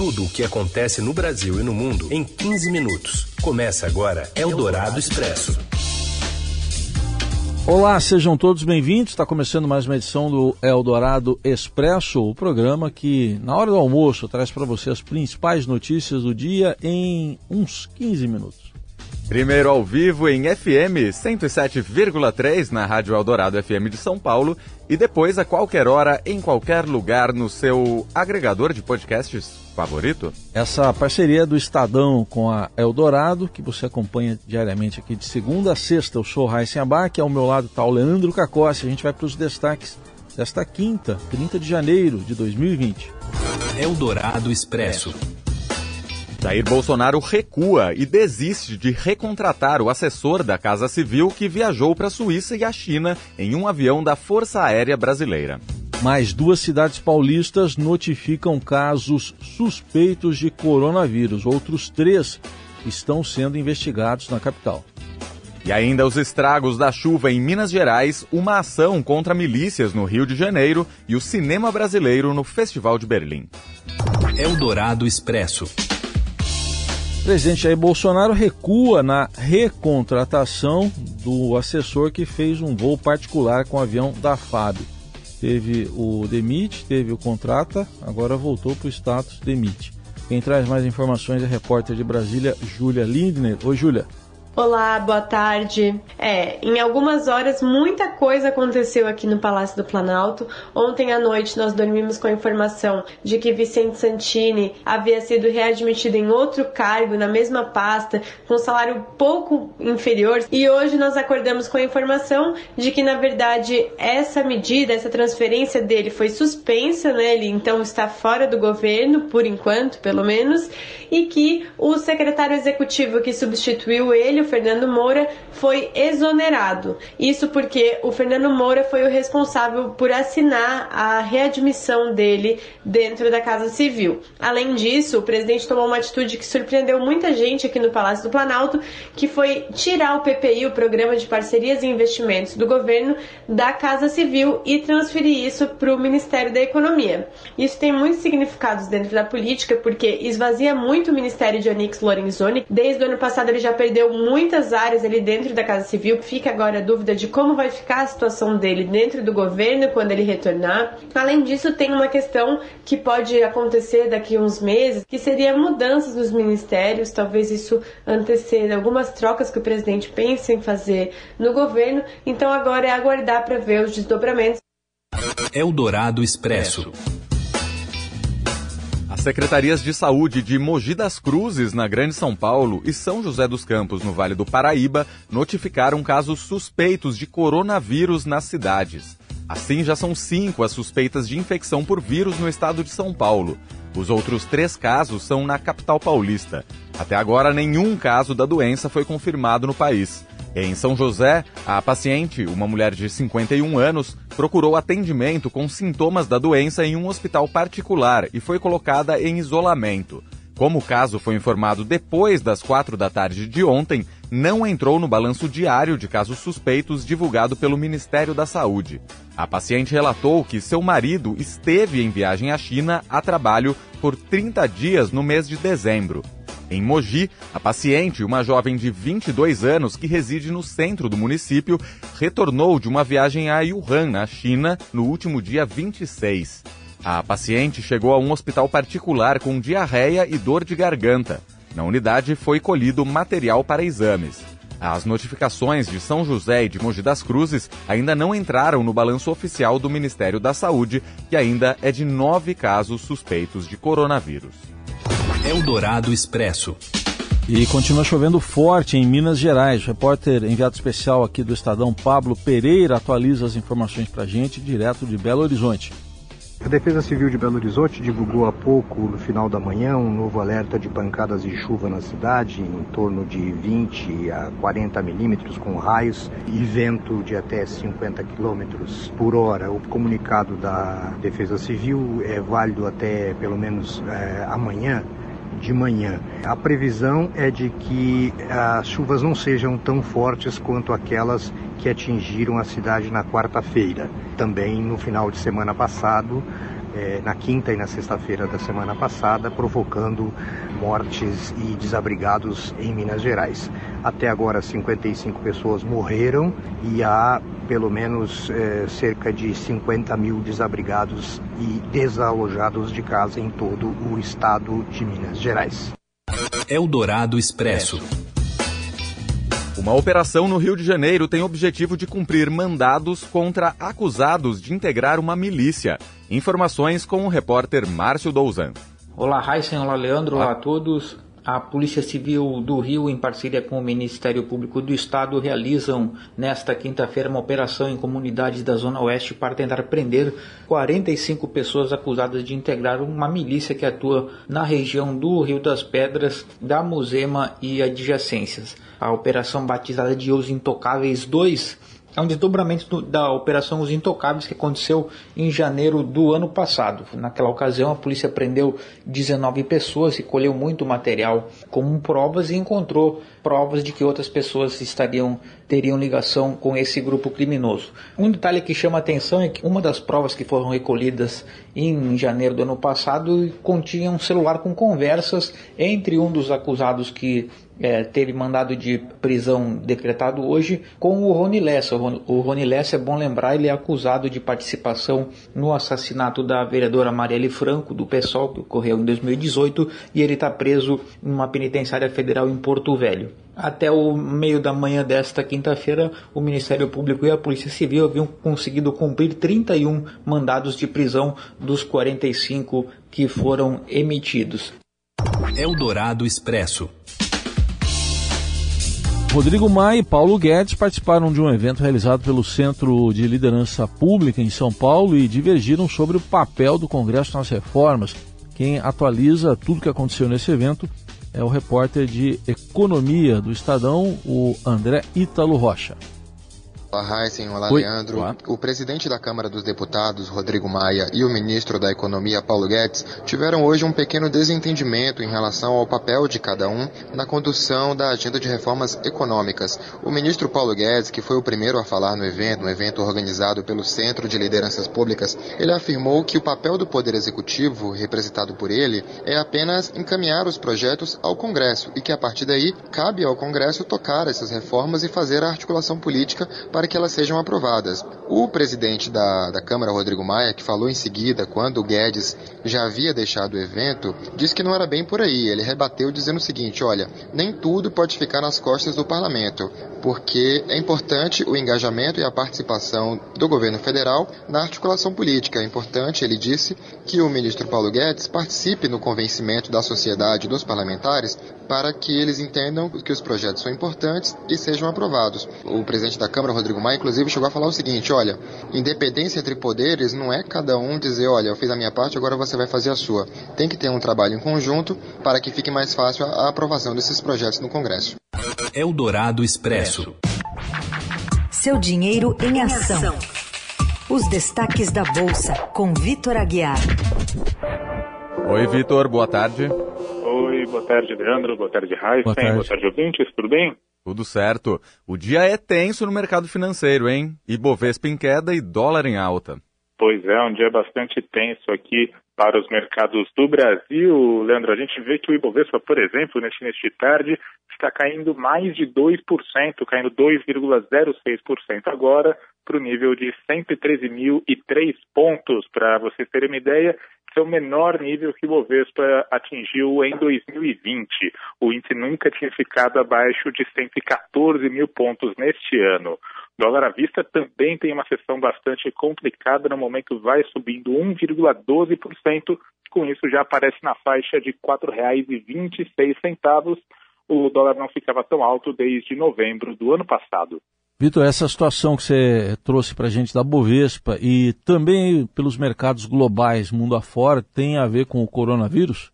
Tudo o que acontece no Brasil e no mundo em 15 minutos. Começa agora Eldorado Expresso. Olá, sejam todos bem-vindos. Está começando mais uma edição do Eldorado Expresso, o programa que, na hora do almoço, traz para você as principais notícias do dia em uns 15 minutos. Primeiro ao vivo em FM 107,3 na Rádio Eldorado FM de São Paulo e depois a qualquer hora, em qualquer lugar, no seu agregador de podcasts favorito. Essa parceria do Estadão com a Eldorado, que você acompanha diariamente aqui de segunda a sexta. Eu sou Raíssen Abac, ao meu lado está o Leandro Cacossi. A gente vai para os destaques desta quinta, 30 de janeiro de 2020. Eldorado Expresso. Jair Bolsonaro recua e desiste de recontratar o assessor da Casa Civil que viajou para a Suíça e a China em um avião da Força Aérea Brasileira. Mais duas cidades paulistas notificam casos suspeitos de coronavírus. Outros três estão sendo investigados na capital. E ainda os estragos da chuva em Minas Gerais, uma ação contra milícias no Rio de Janeiro e o cinema brasileiro no Festival de Berlim. Eldorado Expresso. Presidente Jair Bolsonaro recua na recontratação do assessor que fez um voo particular com o avião da FAB. Teve o demite, teve o contrata, agora voltou para o status demite. Quem traz mais informações é a repórter de Brasília, Júlia Lindner. Oi, Júlia. Olá, boa tarde. É, em algumas horas muita coisa aconteceu aqui no Palácio do Planalto. Ontem à noite nós dormimos com a informação de que Vicente Santini havia sido readmitido em outro cargo na mesma pasta, com salário pouco inferior, e hoje nós acordamos com a informação de que na verdade essa medida, essa transferência dele foi suspensa, né? Ele então está fora do governo por enquanto, pelo menos, e que o secretário executivo que substituiu ele Fernando Moura, foi exonerado. Isso porque o Fernando Moura foi o responsável por assinar a readmissão dele dentro da Casa Civil. Além disso, o presidente tomou uma atitude que surpreendeu muita gente aqui no Palácio do Planalto, que foi tirar o PPI, o Programa de Parcerias e Investimentos do governo, da Casa Civil e transferir isso para o Ministério da Economia. Isso tem muitos significados dentro da política, porque esvazia muito o Ministério de Onyx Lorenzoni. Desde o ano passado ele já perdeu muitas áreas ali dentro da Casa Civil. Fica agora a dúvida de como vai ficar a situação dele dentro do governo quando ele retornar. Além disso, tem uma questão que pode acontecer daqui a uns meses, que seria mudanças nos ministérios. Talvez isso anteceda algumas trocas que o presidente pensa em fazer no governo. Então agora é aguardar para ver os desdobramentos. Eldorado Expresso. As secretarias de saúde de Mogi das Cruzes, na Grande São Paulo, e São José dos Campos, no Vale do Paraíba, notificaram casos suspeitos de coronavírus nas cidades. Assim, já são cinco as suspeitas de infecção por vírus no estado de São Paulo. Os outros três casos são na capital paulista. Até agora, nenhum caso da doença foi confirmado no país. Em São José, a paciente, uma mulher de 51 anos, procurou atendimento com sintomas da doença em um hospital particular e foi colocada em isolamento. Como o caso foi informado depois das quatro da tarde de ontem, não entrou no balanço diário de casos suspeitos divulgado pelo Ministério da Saúde. A paciente relatou que seu marido esteve em viagem à China a trabalho por 30 dias no mês de dezembro. Em Mogi, a paciente, uma jovem de 22 anos que reside no centro do município, retornou de uma viagem a Wuhan, na China, no último dia 26. A paciente chegou a um hospital particular com diarreia e dor de garganta. Na unidade foi colhido material para exames. As notificações de São José e de Mogi das Cruzes ainda não entraram no balanço oficial do Ministério da Saúde, que ainda é de nove casos suspeitos de coronavírus. Eldorado Expresso. E continua chovendo forte em Minas Gerais. O repórter enviado especial aqui do Estadão, Pablo Pereira, atualiza as informações para a gente direto de Belo Horizonte. A Defesa Civil de Belo Horizonte divulgou há pouco, no final da manhã, um novo alerta de pancadas de chuva na cidade, em torno de 20 a 40 milímetros, com raios e vento de até 50 quilômetros por hora. O comunicado da Defesa Civil é válido até pelo menos é, amanhã de manhã. A previsão é de que as chuvas não sejam tão fortes quanto aquelas que atingiram a cidade na quarta-feira. Também no final de semana passado, eh, na quinta e na sexta-feira da semana passada, provocando mortes e desabrigados em Minas Gerais. Até agora, 55 pessoas morreram e há pelo menos eh, cerca de 50 mil desabrigados e desalojados de casa em todo o estado de Minas Gerais. Eldorado Expresso. Uma operação no Rio de Janeiro tem o objetivo de cumprir mandados contra acusados de integrar uma milícia. Informações com o repórter Márcio Douzan. Olá, Heisen, olá, Leandro, olá a todos. A Polícia Civil do Rio, em parceria com o Ministério Público do Estado, realizam nesta quinta-feira uma operação em comunidades da Zona Oeste para tentar prender 45 pessoas acusadas de integrar uma milícia que atua na região do Rio das Pedras, da Muzema e adjacências. A operação batizada de Os Intocáveis 2 é um desdobramento da Operação Os Intocáveis que aconteceu em janeiro do ano passado. Naquela ocasião, a polícia prendeu 19 pessoas e colheu muito material como provas e encontrou provas de que outras pessoas estariam teriam ligação com esse grupo criminoso. Um detalhe que chama atenção é que uma das provas que foram recolhidas em janeiro do ano passado continha um celular com conversas entre um dos acusados que é, teve mandado de prisão decretado hoje com o Rony Lessa. O Rony Lessa, é bom lembrar, ele é acusado de participação no assassinato da vereadora Marielle Franco, do PSOL, que ocorreu em 2018, e ele está preso em uma penitenciária federal em Porto Velho. Até o meio da manhã desta quinta-feira, o Ministério Público e a Polícia Civil haviam conseguido cumprir 31 mandados de prisão dos 45 que foram emitidos. Eldorado Expresso. Rodrigo Maia e Paulo Guedes participaram de um evento realizado pelo Centro de Liderança Pública em São Paulo e divergiram sobre o papel do Congresso nas reformas. Quem atualiza tudo o que aconteceu nesse evento é o repórter de Economia do Estadão, o André Ítalo Rocha. Olá, Heisen. Olá, Oi. Leandro. Olá. O presidente da Câmara dos Deputados, Rodrigo Maia, e o ministro da Economia, Paulo Guedes, tiveram hoje um pequeno desentendimento em relação ao papel de cada um na condução da agenda de reformas econômicas. O ministro Paulo Guedes, que foi o primeiro a falar no evento, um evento organizado pelo Centro de Lideranças Públicas, ele afirmou que o papel do Poder Executivo, representado por ele, é apenas encaminhar os projetos ao Congresso e que, a partir daí, cabe ao Congresso tocar essas reformas e fazer a articulação política para para que elas sejam aprovadas. O presidente da, da Câmara, Rodrigo Maia, que falou em seguida, quando o Guedes já havia deixado o evento, disse que não era bem por aí. Ele rebateu dizendo o seguinte: olha, nem tudo pode ficar nas costas do parlamento, porque é importante o engajamento e a participação do governo federal na articulação política. É importante, ele disse, que o ministro Paulo Guedes participe no convencimento da sociedade dos parlamentares para que eles entendam que os projetos são importantes e sejam aprovados. O presidente da Câmara, Rodrigo Rodrigo Maia, inclusive, chegou a falar o seguinte: olha, independência entre poderes não é cada um dizer, olha, eu fiz a minha parte, agora você vai fazer a sua. Tem que ter um trabalho em conjunto para que fique mais fácil a aprovação desses projetos no Congresso. Eldorado Expresso. Seu dinheiro em ação. Os destaques da Bolsa, com Vitor Aguiar. Oi, Vitor, boa tarde. Oi, boa tarde, Leandro. Boa tarde, Raíssa. Boa tarde, boa tarde ouvintes. Tudo bem? Tudo certo. O dia é tenso no mercado financeiro, hein? Ibovespa em queda e dólar em alta. Pois é, um dia bastante tenso aqui para os mercados do Brasil. Leandro, a gente vê que o Ibovespa, por exemplo, neste início de tarde, está caindo mais de 2%, caindo 2,06% agora, para o nível de 113.003 pontos. Para vocês terem uma ideia, o menor nível que o Bovespa atingiu em 2020. O índice nunca tinha ficado abaixo de 114 mil pontos neste ano. Dólar à vista também tem uma sessão bastante complicada, no momento vai subindo 1,12%, com isso já aparece na faixa de R$ 4,26. O dólar não ficava tão alto desde novembro do ano passado. Vitor, essa situação que você trouxe para a gente da Bovespa e também pelos mercados globais, mundo afora, tem a ver com o coronavírus?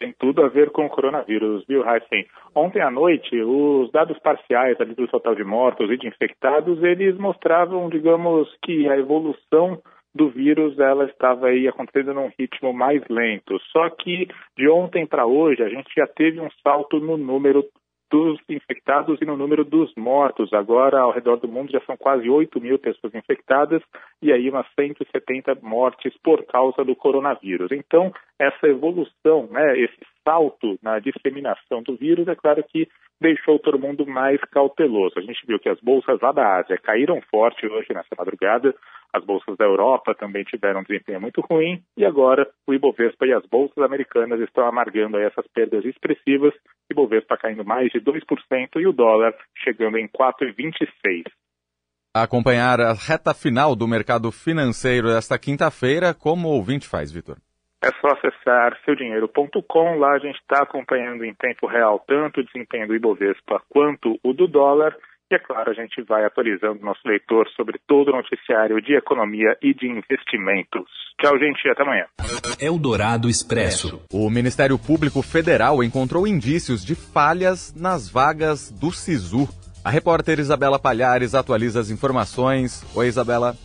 Tem tudo a ver com o coronavírus, viu, Heisen? Ontem à noite, os dados parciais ali do total de mortos e de infectados, eles mostravam, digamos, que a evolução do vírus ela estava aí acontecendo num ritmo mais lento. Só que de ontem para hoje a gente já teve um salto no número dos infectados e no número dos mortos. Agora, ao redor do mundo, já são quase 8 mil pessoas infectadas e aí umas 170 mortes por causa do coronavírus. Então, essa evolução, né, esse salto na disseminação do vírus, é claro que deixou todo mundo mais cauteloso. A gente viu que as bolsas lá da Ásia caíram forte hoje nessa madrugada, as bolsas da Europa também tiveram um desempenho muito ruim e agora o Ibovespa e as bolsas americanas estão amargando essas perdas expressivas. O Ibovespa caindo mais de 2% e o dólar chegando em 4,26. Acompanhar a reta final do mercado financeiro desta quinta-feira, como o ouvinte faz, Vitor? É só acessar seudinheiro.com. Lá a gente está acompanhando em tempo real tanto o desempenho do Ibovespa quanto o do dólar. E é claro, a gente vai atualizando nosso leitor sobre todo o noticiário de economia e de investimentos. Tchau, gente, até amanhã. Eldorado Expresso. O Ministério Público Federal encontrou indícios de falhas nas vagas do SISU. A repórter Isabela Palhares atualiza as informações. Oi, Isabela.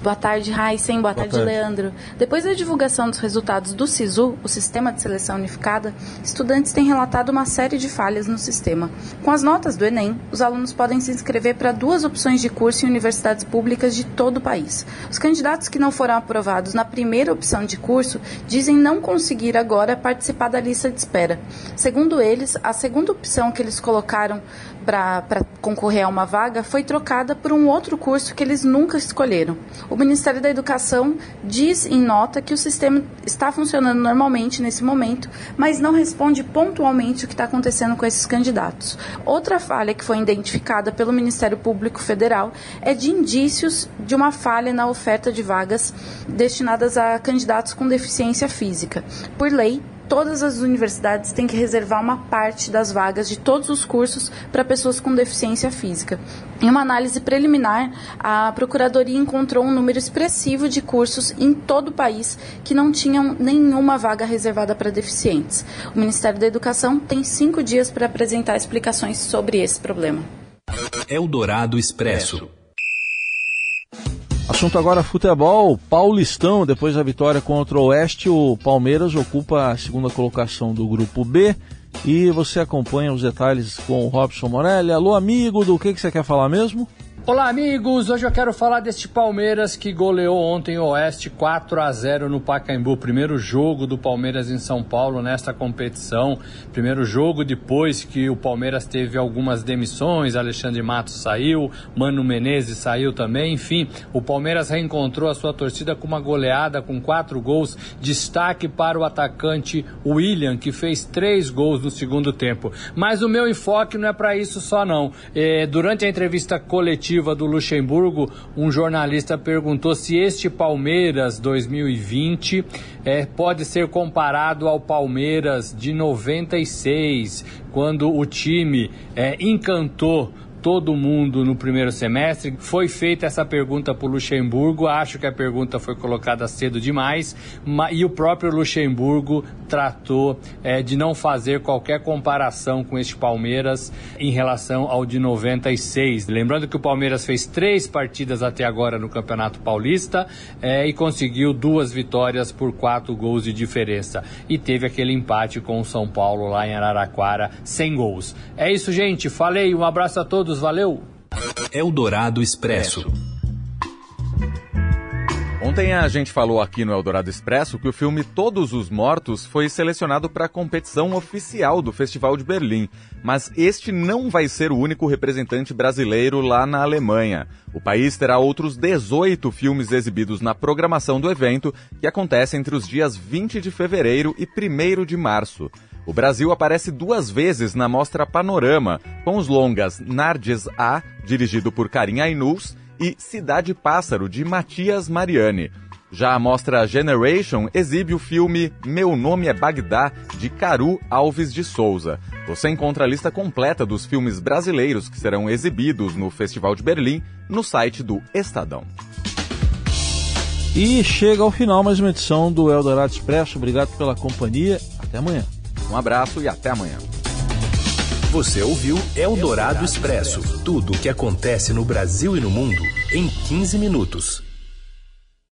Boa tarde, Heisen. Boa, Boa tarde, tarde, Leandro. Depois da divulgação dos resultados do SISU, o Sistema de Seleção Unificada, estudantes têm relatado uma série de falhas no sistema. Com as notas do Enem, os alunos podem se inscrever para duas opções de curso em universidades públicas de todo o país. Os candidatos que não foram aprovados na primeira opção de curso dizem não conseguir agora participar da lista de espera. Segundo eles, a segunda opção que eles colocaram para concorrer a uma vaga foi trocada por um outro curso que eles nunca escolheram. O Ministério da Educação diz em nota que o sistema está funcionando normalmente nesse momento, mas não responde pontualmente o que está acontecendo com esses candidatos. Outra falha que foi identificada pelo Ministério Público Federal é de indícios de uma falha na oferta de vagas destinadas a candidatos com deficiência física. Por lei, todas as universidades têm que reservar uma parte das vagas de todos os cursos para pessoas com deficiência física. Em uma análise preliminar, a Procuradoria encontrou um número expressivo de cursos em todo o país que não tinham nenhuma vaga reservada para deficientes. O Ministério da Educação tem cinco dias para apresentar explicações sobre esse problema. Eldorado Expresso. Assunto agora futebol. Paulistão, depois da vitória contra o Oeste, o Palmeiras ocupa a segunda colocação do grupo B. E você acompanha os detalhes com o Robson Morelli. Alô, amigo, do que, que você quer falar mesmo? Olá, amigos! Hoje eu quero falar deste Palmeiras que goleou ontem o Oeste 4 a 0 no Pacaembu. Primeiro jogo do Palmeiras em São Paulo nesta competição. Primeiro jogo depois que o Palmeiras teve algumas demissões. Alexandre Matos saiu, Mano Menezes saiu também. Enfim, o Palmeiras reencontrou a sua torcida com uma goleada com quatro gols. Destaque para o atacante William, que fez três gols no segundo tempo. Mas o meu enfoque não é para isso só, não. É, durante a entrevista coletiva, coletiva do Luxemburgo, um jornalista perguntou se este Palmeiras 2020 é, pode ser comparado ao Palmeiras de 96, quando o time é, encantou todo mundo no primeiro semestre. Foi feita essa pergunta para o Luxemburgo, acho que a pergunta foi colocada cedo demais, e o próprio Luxemburgo tratou é, de não fazer qualquer comparação com este Palmeiras em relação ao de 96. Lembrando que o Palmeiras fez três partidas até agora no Campeonato Paulista é, e conseguiu duas vitórias por quatro gols de diferença. E teve aquele empate com o São Paulo lá em Araraquara, sem gols. É isso, gente. Falei, um abraço a todos todos, valeu! Eldorado Expresso. Ontem a gente falou aqui no Eldorado Expresso que o filme Todos os Mortos foi selecionado para a competição oficial do Festival de Berlim. Mas este não vai ser o único representante brasileiro lá na Alemanha. O país terá outros 18 filmes exibidos na programação do evento, que acontece entre os dias 20 de fevereiro e 1 de março. O Brasil aparece duas vezes na mostra Panorama, com os longas Nardes A, dirigido por Karim Ainus, e Cidade Pássaro, de Matias Mariani. Já a mostra Generation exibe o filme Meu Nome é Bagdá, de Caru Alves de Souza. Você encontra a lista completa dos filmes brasileiros que serão exibidos no Festival de Berlim no site do Estadão. E chega ao final mais uma edição do Eldorado Expresso. Obrigado pela companhia. Até amanhã. Um abraço e até amanhã. Você ouviu Eldorado Expresso tudo o que acontece no Brasil e no mundo em 15 minutos.